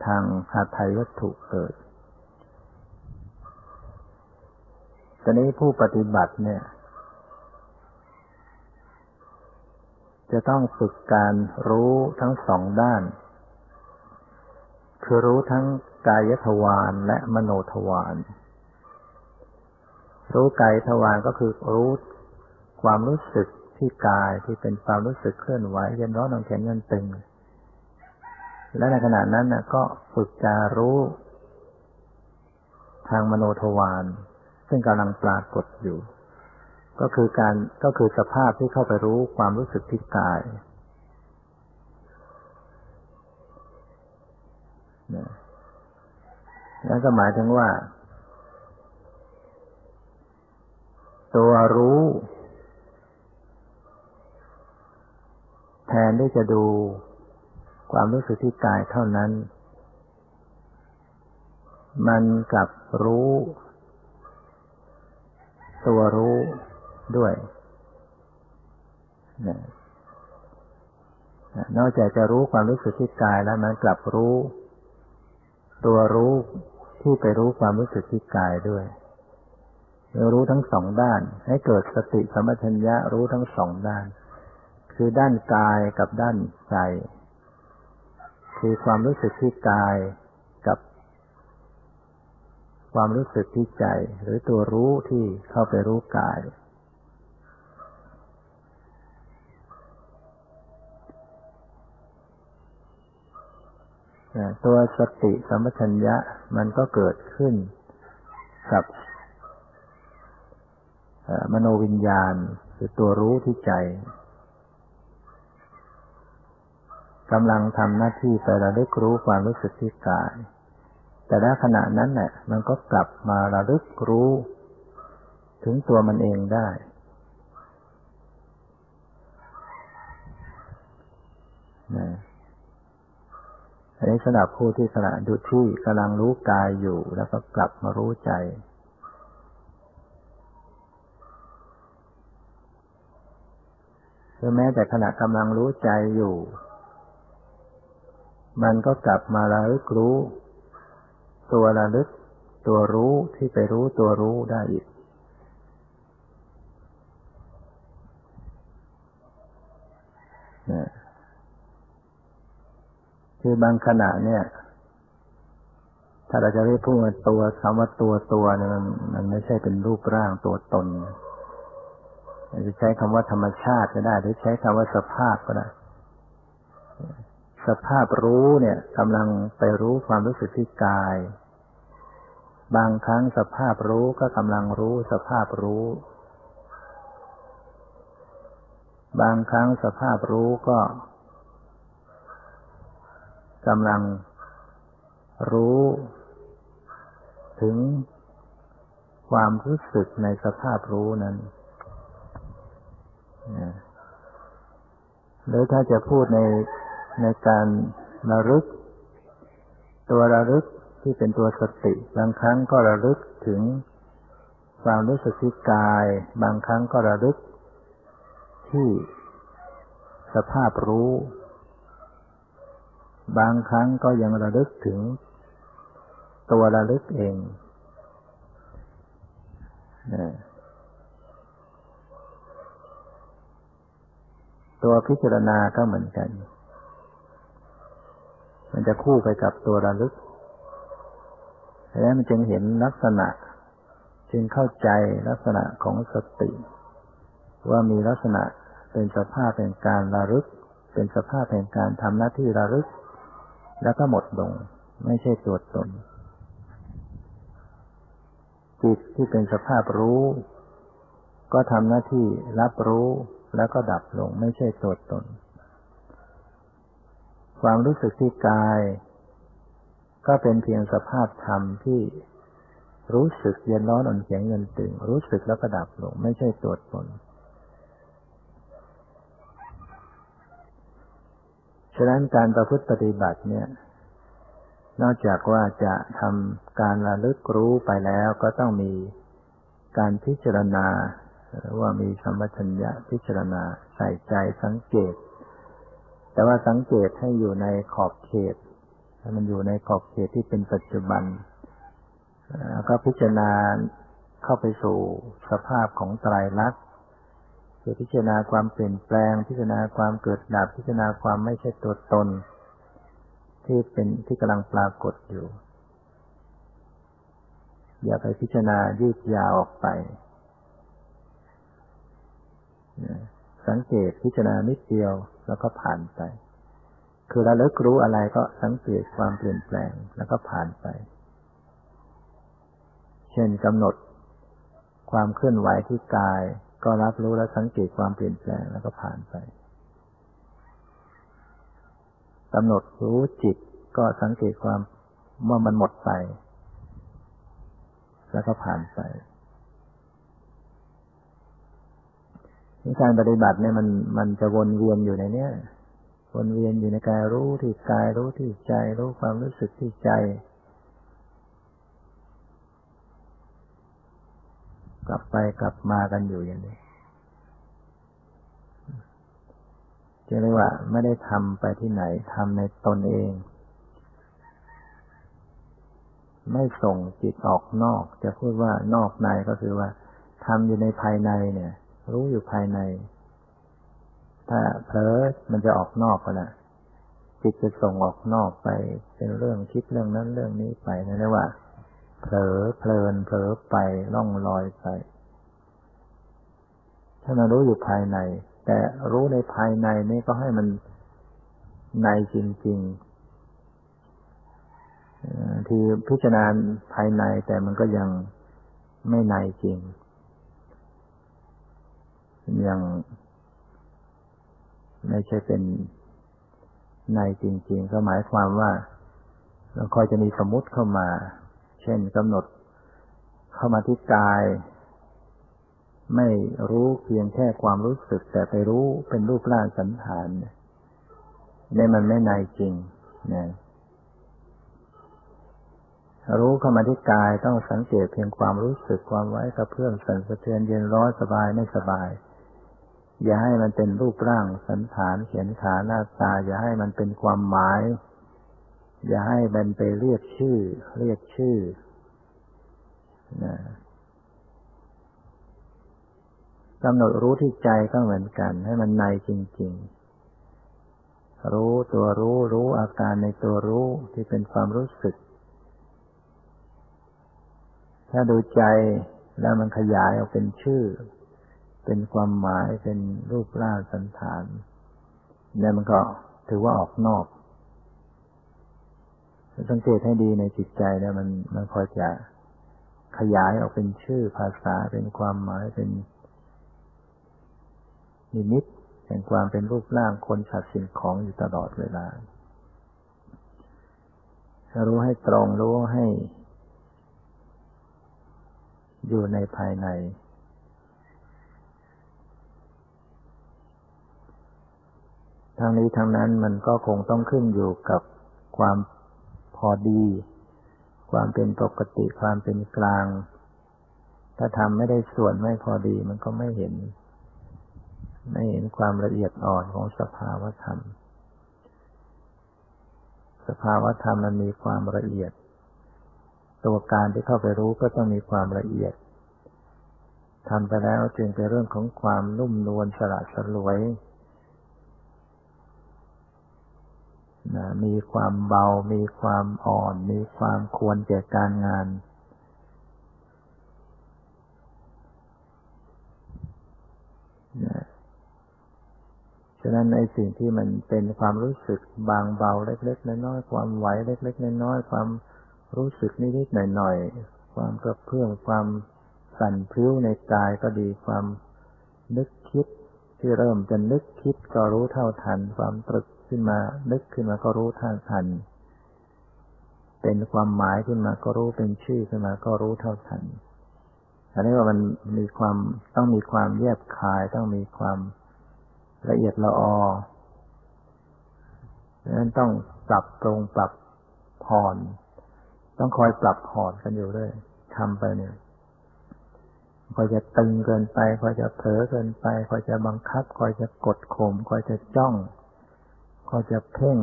Speaker 1: ทางหาไทยวัตถุเกิดตอนนี้ผู้ปฏิบัติเนี่ย จะต้องฝึกการรู้ทั้งสองด้าน คือรู้ทั้งกายทวารและมโนทวาร รู้กายทวารก็คือรู้ความรู้สึกที่กายที่เป็นความรู้สึกเคลื่อนไหวเย็นร้อนนอนแข็งเงินตึง และในขณะนั้นนะก็ฝึกจารู้ ทางมโนทวารซึ่งกำลังปรากฏอยู่ ก็คือการก็คือสภาพที่เข้าไปรู้ความรู้สึกที่กายนั่นก็หมายถึงว่า ตัวรู้ แทนที่จะดูความรู้สึกที่กายเท่านั้น มันกับรู้ ตัวรู้ด้วยนอกจากจะรู้ความรู้สึกที่กายแล้วมันกลับรู้ ตัวรู้ที่ไปรู้ความรู้สึกที่กายด้วย รู้ทั้งสองด้าน ให้เกิดสติสมัชัญญะรู้ทั้งสองด้าน คือด้านกายกับด้านใจ คือความรู้สึกที่กายกับ ความรู้สึกที่ใจ หรือตัวรู้ที่เข้าไปรู้กายตัวสติสัมปชัญญะมันก็เกิดขึ้นกับ มโนวิญญาณคือตัวรู้ที่ใจกำลังทำหน้าที่ไประลึกรู้ความรู้สึกที่กาย แต่ในขณะนั้นเนี่ยมันก็กลับมาระลึกรู้ ถึงตัวมันเองได้ นะอันนี้สำหรับผู้ที่ขณะดูที่กำลังรู้กายอยู่ แล้วก็กลับมารู้ใจ หรือแม้แต่ขณะกำลังรู้ใจอยู่ มันก็กลับมาระลึกรู้ ตัวระลึก ตัวรู้ที่ไปรู้ตัวรู้ได้อีกคือบางขณะเนี่ย ถ้าเราจะเรียกพูดว่าตัวคำว่าตัวตัวเนี่ยมันมันไม่ใช่เป็นรูปร่างตัวตน จะใช้คำว่าธรรมชาติก็ได้ หรือใช้คำว่าสภาพก็ได้ สภาพรู้เนี่ยกำลังไปรู้ความรู้สึกที่กาย บางครั้งสภาพรู้ก็กำลังรู้สภาพรู้ บางครั้งสภาพรู้ก็กำลังรู้ ถึงความรู้สึกในสภาพรู้นั้น หรือถ้าจะพูดในในการระลึก ตัวระลึกที่เป็นตัวสติ บางครั้งก็ระลึกถึงความรู้สึกที่กาย บางครั้งก็ระลึก ที่สภาพรู้ บางครั้งก็ยังระลึกถึง ตัวระลึกเอง ตัวพิจารณาก็เหมือนกัน มันจะคู่ไปกับตัวระลึกแล้วมันจึงเห็นลักษณะ จึงเข้าใจลักษณะของสติ ว่ามีลักษณะเป็นสภาพแห่งการระลึก เป็นสภาพแห่งการทำหน้าที่ระลึก แล้วก็หมดลง ไม่ใช่ตัวตน จิตที่เป็นสภาพรู้ ก็ทำหน้าที่รับรู้ แล้วก็ดับลงไม่ใช่ตัวตน ความรู้สึกที่กาย ก็เป็นเพียงสภาพธรรมที่รู้สึกเย็นร้อนอ่อนแข็งเงินตึง รู้สึกแล้วก็ดับลง ไม่ใช่ตัวตนฉะนั้นการประพฤติปฏิบัติเนี่ย นอกจากว่าจะทำการระลึกรู้ไปแล้วก็ต้องมีการพิจารณา ว่ามีสัมปชัญญะพิจารณาใส่ใจสังเกต แต่ว่าสังเกตให้อยู่ในขอบเขตให้มันอยู่ในขอบเขตที่เป็นปัจจุบันก็พิจารณาเข้าไปสู่สภาพของไตรลักษณ์คือพิจารณาความเปลี่ยนแปลง พิจารณาความเกิดดับ พิจารณาความไม่ใช่ตัวตน ที่เป็นที่กำลังปรากฏอยู่ อย่าไปพิจารณายืดยาวออกไป สังเกตพิจารณานิดเดียวแล้วก็ผ่านไป คือเราเลิกรู้อะไรก็สังเกตความเปลี่ยนแปลงแล้วก็ผ่านไป เช่นกำหนดความเคลื่อนไหวที่กาย ก็รับรู้และสังเกตความเปลี่ยนแปลงแล้วก็ผ่านไปกำหนดรู้จิตก็สังเกตความเมื่อมันหมดไป แล้วก็ผ่านไป การปฏิบัติเนี่ยมันมันจะวนเวียนอยู่ในเนี้ยวนเวียนอยู่ในกายรู้ที่กายรู้ที่ใจรู้ความรู้สึกที่ใจ กลับไปกลับมากันอยู่อย่างนี้จะเรียกว่าไม่ได้ทำไปที่ไหนทำในตนเอง ไม่ส่งจิตออกนอก จะพูดว่านอกในก็คือว่าทำอยู่ในภายในเนี่ย รู้อยู่ภายใน ถ้าเผลอมันจะออกนอกก็นะจิตจะส่งออกนอกไป เป็นเรื่องคิดเรื่องนั้นเรื่องนี้ไปนั่นเรียกว่า เผลอเพลินเผลอไปล่องลอยไป ถ้าเรารู้อยู่ภายใน แต่รู้ในภายในนี่ก็ให้มันในจริงๆ ที่พิจารณาภายในแต่มันก็ยังไม่ในจริง ยังไม่ใช่เป็นในจริง ๆ ก็หมายความว่า เราคอยจะมีสมมติเข้ามา เช่นกำหนดเข้ามาที่กาย ไม่รู้เพียงแค่ความรู้สึก แต่ไปรู้เป็นรูปร่างสันฐานเนี่ยมันไม่ในจริงนะรู้เข้ามาที่กายต้องสังเกตเพียงความรู้สึกความไว้กระเพื่อมสั่นสะเทือนเย็นร้อนสบายไม่สบาย อย่าให้มันเป็นรูปร่างสันฐานเขียนขาหน้าตา อย่าให้มันเป็นความหมาย อย่าให้มันไปเรียกชื่อ เรียกชื่อนะกำหนดรู้ที่ใจก็เหมือนกัน ให้มันในจริง ๆ รู้ตัวรู้รู้อาการในตัวรู้ที่เป็นความรู้สึก ถ้าดูใจแล้วมันขยายออกเป็นชื่อ เป็นความหมายเป็นรูปร่างสันฐานเนี่ยมันก็ถือว่าออกนอกสังเกตให้ดีในจิตใจแล้วมันมันพอจะขยายออกเป็นชื่อภาษาเป็นความหมายเป็นนิมิตแห่งความเป็นรูปร่างคนฉัดสิ่งของอยู่ตลอดเวลารู้ให้ตรงรู้ให้ อยู่ในภายใน ทางนี้ทางนั้นมันก็คงต้องขึ้นอยู่กับความพอดี ความเป็นปกติความเป็นกลาง ถ้าทำไม่ได้ส่วนไม่พอดีมันก็ไม่เห็น ไม่เห็นความละเอียดอ่อนของสภาวธรรม สภาวธรรมมันมีความละเอียด ตัวการที่เข้าไปรู้ก็ต้องมีความละเอียดทำไปแล้วจึงเป็นเรื่องของความนุ่มนวลสละสลวย นะมีความเบา มีความอ่อน มีความควรแก่การงาน นะฉะนั้นในสิ่งที่มันเป็นความรู้สึกบางเบาเล็กๆน้อยๆความไหวเล็กๆน้อยๆความรู้สึกนิดๆหน่อยๆความกระเพื่อมความสั่นพิ้วในกายก็ดีความนึกคิดที่เริ่มจะนึกคิดก็รู้เท่าทันความตรึก ขึ้นมา นึกขึ้นมาก็รู้ท่าทัน เป็นความหมายขึ้นมาก็รู้เป็นชื่อขึ้นมาก็รู้เท่าทันอันนี้ว่ามันมีความต้องมีความแยบคาย ต้องมีความละเอียดละออดังนั้นต้องปรับตรงปรับผ่อน ต้องคอยปรับผ่อนกันอยู่เรื่อยทำไปเนี่ยคอยจะตึงเกินไปคอยจะเผลอเกินไปคอยจะบังคับคอยจะกดข่มคอยจะจ้อง ก็จะเพ่ง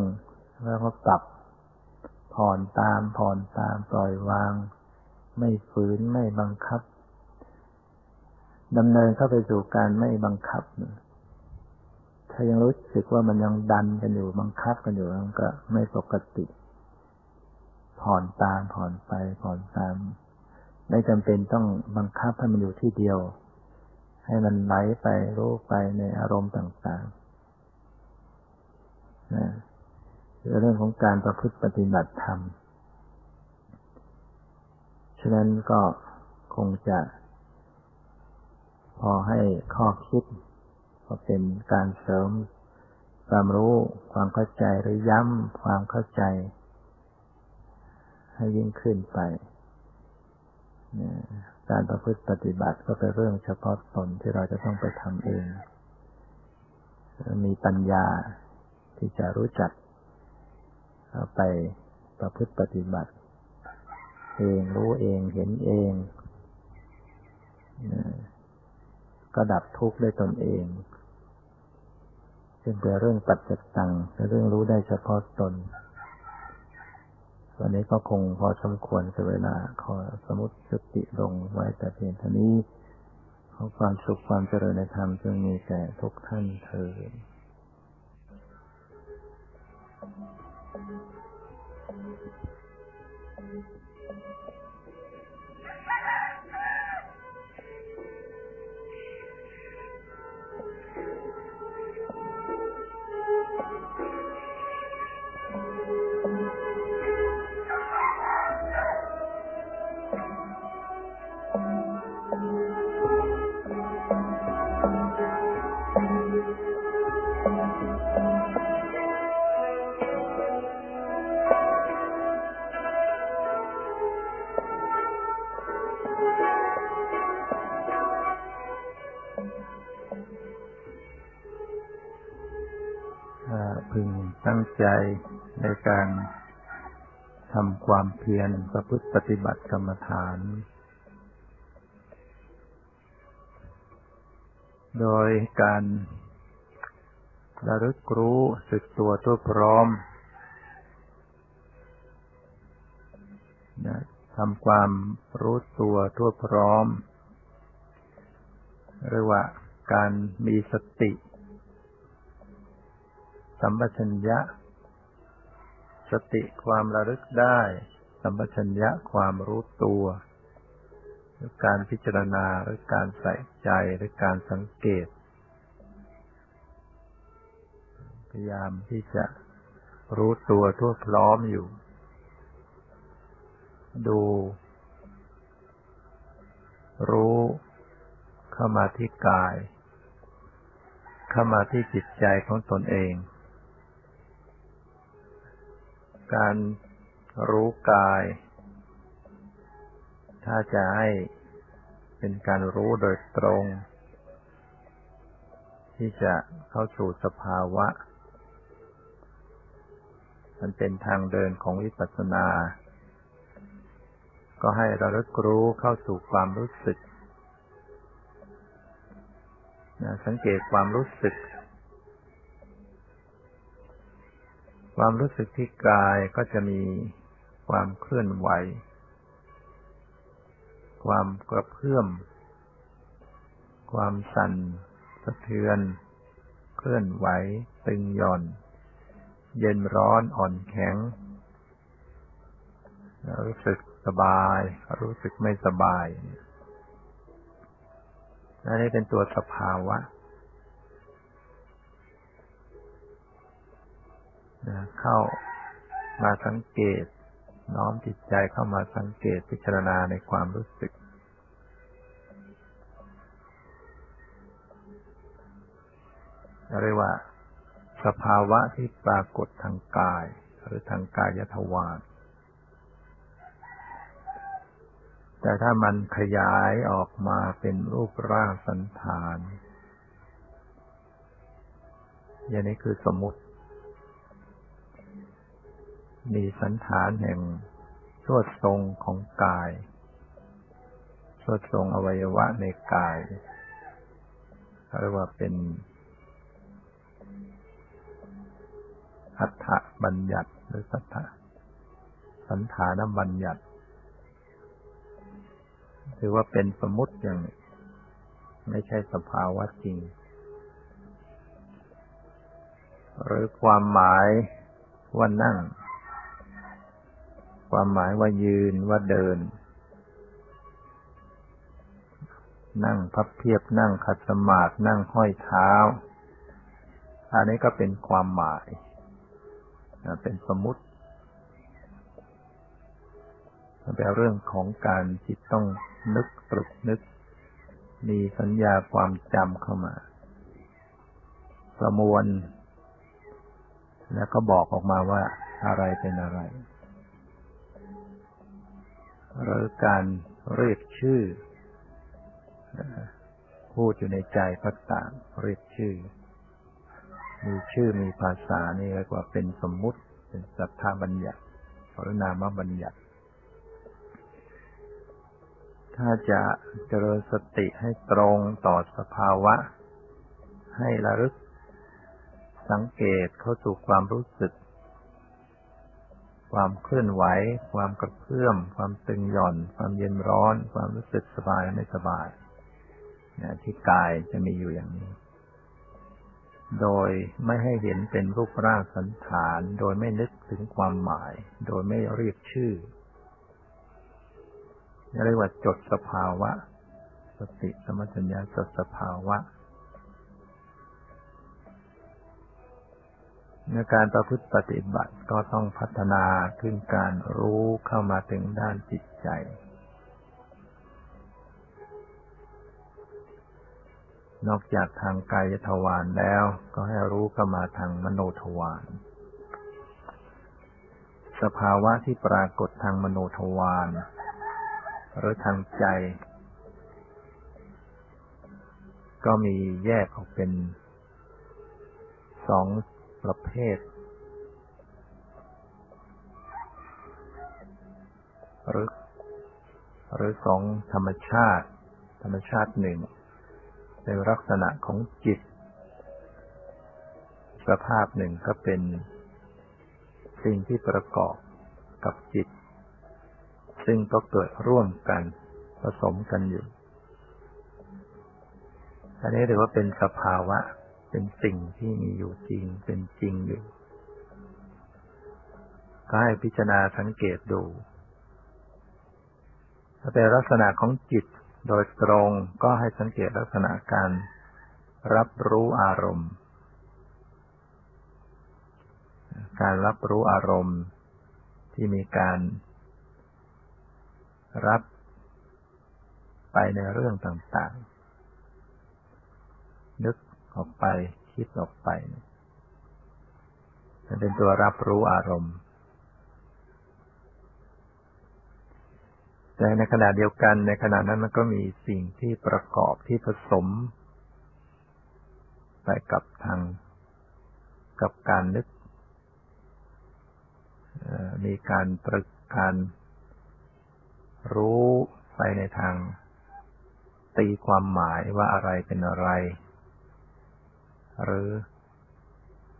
Speaker 1: แล้วก็ปรับผ่อนตามผ่อนตามปล่อยวาง ไม่ฝืนไม่บังคับดำเนินเข้าไปสู่การไม่บังคับ ถ้ายังรู้สึกว่ามันยังดันกันอยู่บังคับกันอยู่มันก็ไม่ปกติ ผ่อนตามผ่อนไปผ่อนตาม ไม่จำเป็นต้องบังคับให้มันอยู่ที่เดียว ให้มันไหลไปรู้ไปในอารมณ์ต่างๆ นะเรื่องของการประพฤติปฏิบัติธรรม ฉะนั้นก็คงจะ พอให้ข้อคิดก็เป็นการเสริมความรู้ความเข้าใจหรือย้ำความเข้าใจ ให้ยิ่งขึ้นไป การประพฤติปฏิบัติก็เป็นเรื่องเฉพาะตนที่เราจะต้องไปทำเอง มีปัญญา ที่จะรู้จักไปประพฤติปฏิบัติ เองรู้เองเห็นเองก็ดับทุกข์ได้ตนเองจึงเป็นเรื่องปัจจิตังเป็นเรื่องรู้ได้เฉพาะตน วันนี้ก็คงพอสมควรกับเวลาขอสมุติสติลงไว้แต่เพียงเท่านี้ขอความสุขความเจริญในธรรมจงมีแก่ทุกท่านเถิด Thank you. ใจในการทำความเพียรประพฤติปฏิบัติกรรมฐาน โดยการระลึกรู้สึกตัวทั่วพร้อมทำความรู้ตัวทั่วพร้อมเรียกว่าการมีสติ สัมปชัญญะ สติความระลึกได้ สัมปชัญญะความรู้ตัว หรือการพิจารณาหรือการใส่ใจหรือการสังเกต พยายามที่จะรู้ตัวทั่วพร้อมอยู่ ดู รู้เข้ามาที่กาย เข้ามาที่จิตใจของตนเอง การรู้กาย ถ้าจะให้เป็นการรู้โดยตรง ที่จะเข้าสู่สภาวะ มันเป็นทางเดินของวิปัสสนา ก็ให้เราลึกรู้เข้าสู่ความรู้สึก สังเกตความรู้สึก ความรู้สึกที่กายก็จะมีความเคลื่อนไหว ความกระเพื่อม ความสั่น สะเทือน เคลื่อนไหว ตึงหย่อน เย็นร้อนอ่อนแข็ง รู้สึกสบาย รู้สึกไม่สบายอันนี้เป็นตัวสภาวะ เข้ามาสังเกต น้อมจิตใจเข้ามาสังเกตพิจารณาในความรู้สึก เรียกว่า สภาวะที่ปรากฏทางกาย หรือทางกายทวารแต่ถ้ามันขยายออกมาเป็นรูปร่างสันฐาน อย่างนี้คือสมมติ มีสันฐานแห่งสวดทรงของกายสวดทรงอวัยวะในกายเรียกว่าเป็นอัฏฐบัญญัติหรือสัทธะสันฐานบัญญัติถือว่าเป็นสมมติอย่างไม่ใช่สภาวะจริง หรือความหมายว่านั่ง ความหมายว่ายืนว่าเดิน นั่งพับเพียบนั่งขัดสมาธินั่งห้อยเท้า อันนี้ก็เป็นความหมาย เป็นสมมติเป็นเรื่องของการจิตต้องนึกตรึกนึก มีสัญญาความจำเข้ามา ประมวล แล้วก็บอกออกมาว่าอะไรเป็นอะไร หรือการเรียกชื่อพูดอยู่ในใจก็ตามเรียกชื่อ มีชื่อมีภาษานี่เรียกว่าเป็นสมมุติ เป็นสัทธาบัญญัติหรือนามบัญญัติ ถ้าจะเจริญสติให้ตรงต่อสภาวะ ให้ระลึก สังเกตเข้าสู่ความรู้สึก ความเคลื่อนไหว ความกระเพื่อม ความตึงหย่อน ความเย็นร้อน ความรู้สึกสบายไม่สบายนะที่กายจะมีอยู่อย่างนี้ โดยไม่ให้เห็นเป็นรูปร่างสันฐาน โดยไม่นึกถึงความหมาย โดยไม่เรียกชื่อเรียกว่าจดสภาวะ สติสมัญญาจดสภาวะ ในการประพฤติปฏิบัติก็ต้องพัฒนาขึ้นการรู้เข้ามาถึงด้านจิตใจ นอกจากทางกายทวารแล้วก็ให้รู้เข้ามาทางมโนทวาร สภาวะที่ปรากฏทางมโนทวารหรือทางใจ ก็มีแยกออกเป็นสอง ประเภท หรือหรือสองธรรมชาติ ธรรมชาติหนึ่งเป็นลักษณะของจิต สภาพหนึ่งก็เป็นสิ่งที่ประกอบกับจิต ซึ่งก็เกิดร่วมกันผสมกันอยู่ อันนี้ถือว่าเป็นสภาวะ เป็นสิ่งที่มีอยู่จริงเป็นจริงอยู่ ก็ให้พิจารณาสังเกตดูถ้าเป็นลักษณะของจิตโดยตรงก็ให้สังเกตลักษณะการรับรู้อารมณ์ การรับรู้อารมณ์ที่มีการรับไปในเรื่องต่างๆ ออกไป คิดออกไปจะเป็นตัวรับรู้อารมณ์ แต่ในขณะเดียวกันในขณะนั้นมันก็มีสิ่งที่ประกอบที่ผสม ไปกับทางกับการนึกมีการตรึกการรู้ไปในทางตีความหมายว่าอะไรเป็นอะไร หรือ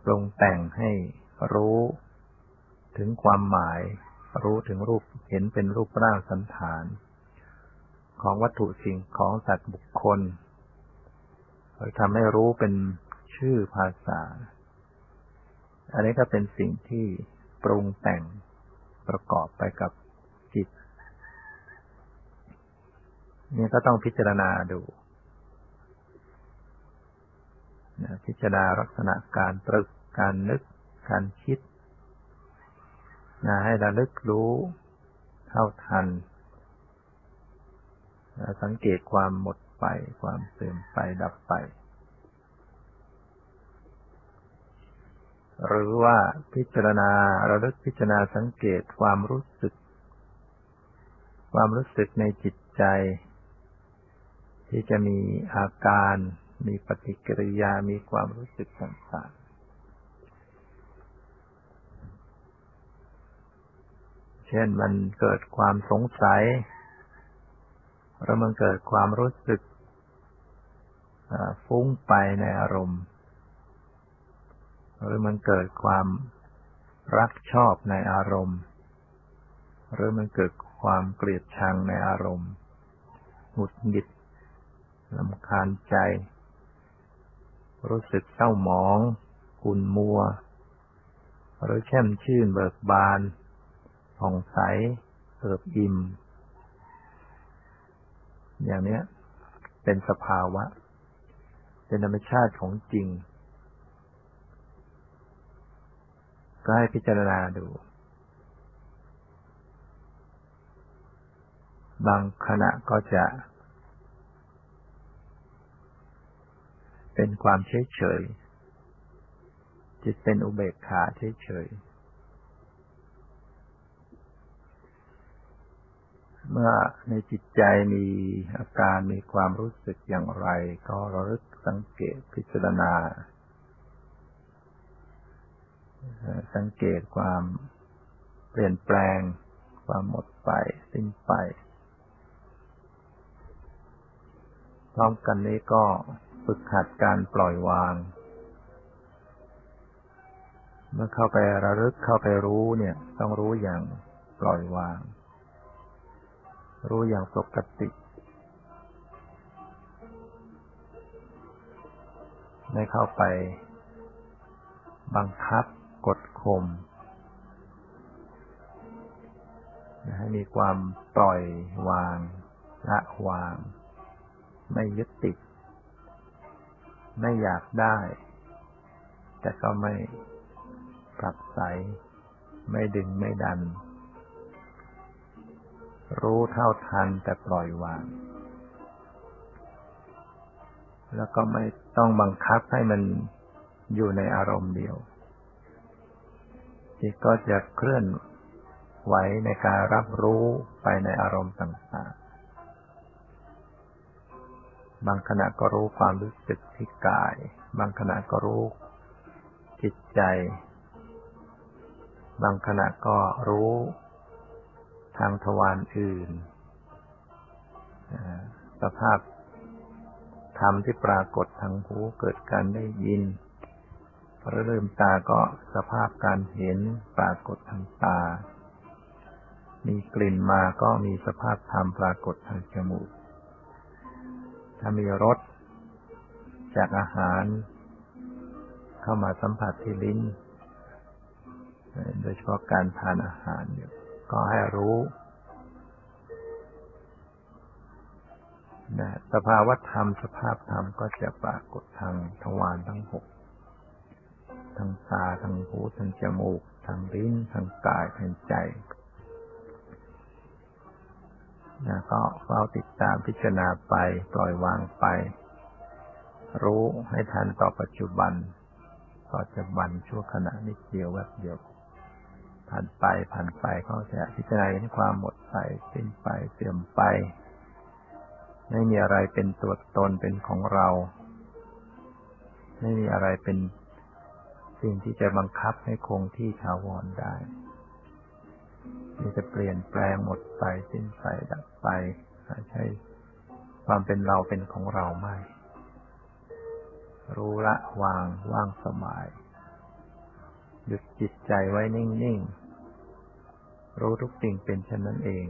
Speaker 1: ปรุงแต่งให้รู้ถึงความหมาย รู้ถึงรูปเห็นเป็นรูปร่างสันฐาน ของวัตถุสิ่งของสัตว์บุคคลหรือทำให้รู้เป็นชื่อภาษา อันนี้ก็เป็นสิ่งที่ปรุงแต่งประกอบไปกับจิตนี่ก็ต้องพิจารณาดู พิจารณาลักษณะการตรึก การนึก การคิดนะให้ระลึกรู้เท่าทันสังเกตความหมดไป ความเสื่อมไปดับไป หรือว่าพิจารณาระลึกพิจารณาสังเกตความรู้สึก ความรู้สึกในจิตใจ ที่จะมีอาการ มีปฏิกิริยามีความรู้สึกต่างๆ เช่นมันเกิดความสงสัยหรือมันเกิดความรู้สึกฟุ้งไปในอารมณ์ หรือมันเกิดความรักชอบในอารมณ์ หรือมันเกิดความเกลียดชังในอารมณ์ หงุดหงิดลำคาญใจ รู้สึกเศร้าหมองขุ่นมัว หรือแช่มชื่นเบิกบานผ่องใสเอิบอิ่ม อย่างนี้เป็นสภาวะ เป็นธรรมชาติของจริง ก็ให้พิจารณาดู บางขณะก็จะ เป็นความเฉยเฉย จิตเป็นอุเบกขาเฉยเฉย เมื่อในจิตใจมีอาการมีความรู้สึกอย่างไร ก็ระลึกสังเกตพิจารณา สังเกตความเปลี่ยนแปลง ความหมดไป สิ้นไป พร้อมกันนี้ก็ ฝึกหัดการปล่อยวาง เมื่อเข้าไประลึกเข้าไปรู้เนี่ย ต้องรู้อย่างปล่อยวาง รู้อย่างปกติ ไม่เข้าไป บังคับกดข่มให้มีความปล่อยวางละวาง ไม่ยึดติด ไม่อยากได้ แต่ก็ไม่ปรับใสไม่ดึงไม่ดัน รู้เท่าทันแต่ปล่อยวาง แล้วก็ไม่ต้องบังคับให้มันอยู่ในอารมณ์เดียวจิตก็จะเคลื่อนไหวในการรับรู้ไปในอารมณ์ต่างๆ บางขณะก็รู้ความรู้สึกที่กาย บางขณะก็รู้จิตใจ บางขณะก็รู้ ทางทวารอื่น สภาพธรรมที่ปรากฏทางหูเกิดการได้ยินพอเริ่มตาก็สภาพการเห็นปรากฏทางตา มีกลิ่นมาก็มีสภาพธรรมปรากฏทางจมูก ถ้ามีรสจากอาหาร เข้ามาสัมผัสที่ลิ้น โดยเฉพาะการทานอาหารอยู่ก็ให้รู้นะสภาวธรรมสภาพธรรมก็จะปรากฏทางทวารทั้งหกทางตาทางหูทางจมูกทางลิ้นทางกายทางใจ นะก็เฝ้าติดตามพิจารณาไปปล่อยวางไป รู้ให้ทันต่อปัจจุบันปัจจุบันชั่วขณะนิดเดียวแวบเดียวผ่านไปผ่านไปก็จะพิจารณาเห็นความหมดไปสิ้นไปเสื่อมไป ไม่มีอะไรเป็นตัวตนเป็นของเรา ไม่มีอะไรเป็นสิ่งที่จะบังคับให้คงที่ถาวรได้ มีจะเปลี่ยนแปลงหมดไปสิ้นไปดับไปใช่ความเป็นเราเป็นของเราไม่ รู้ละวางว่างสบายหยุดจิตใจไว้นิ่ง ๆ รู้ทุกสิ่งเป็นเช่นนั้นเอง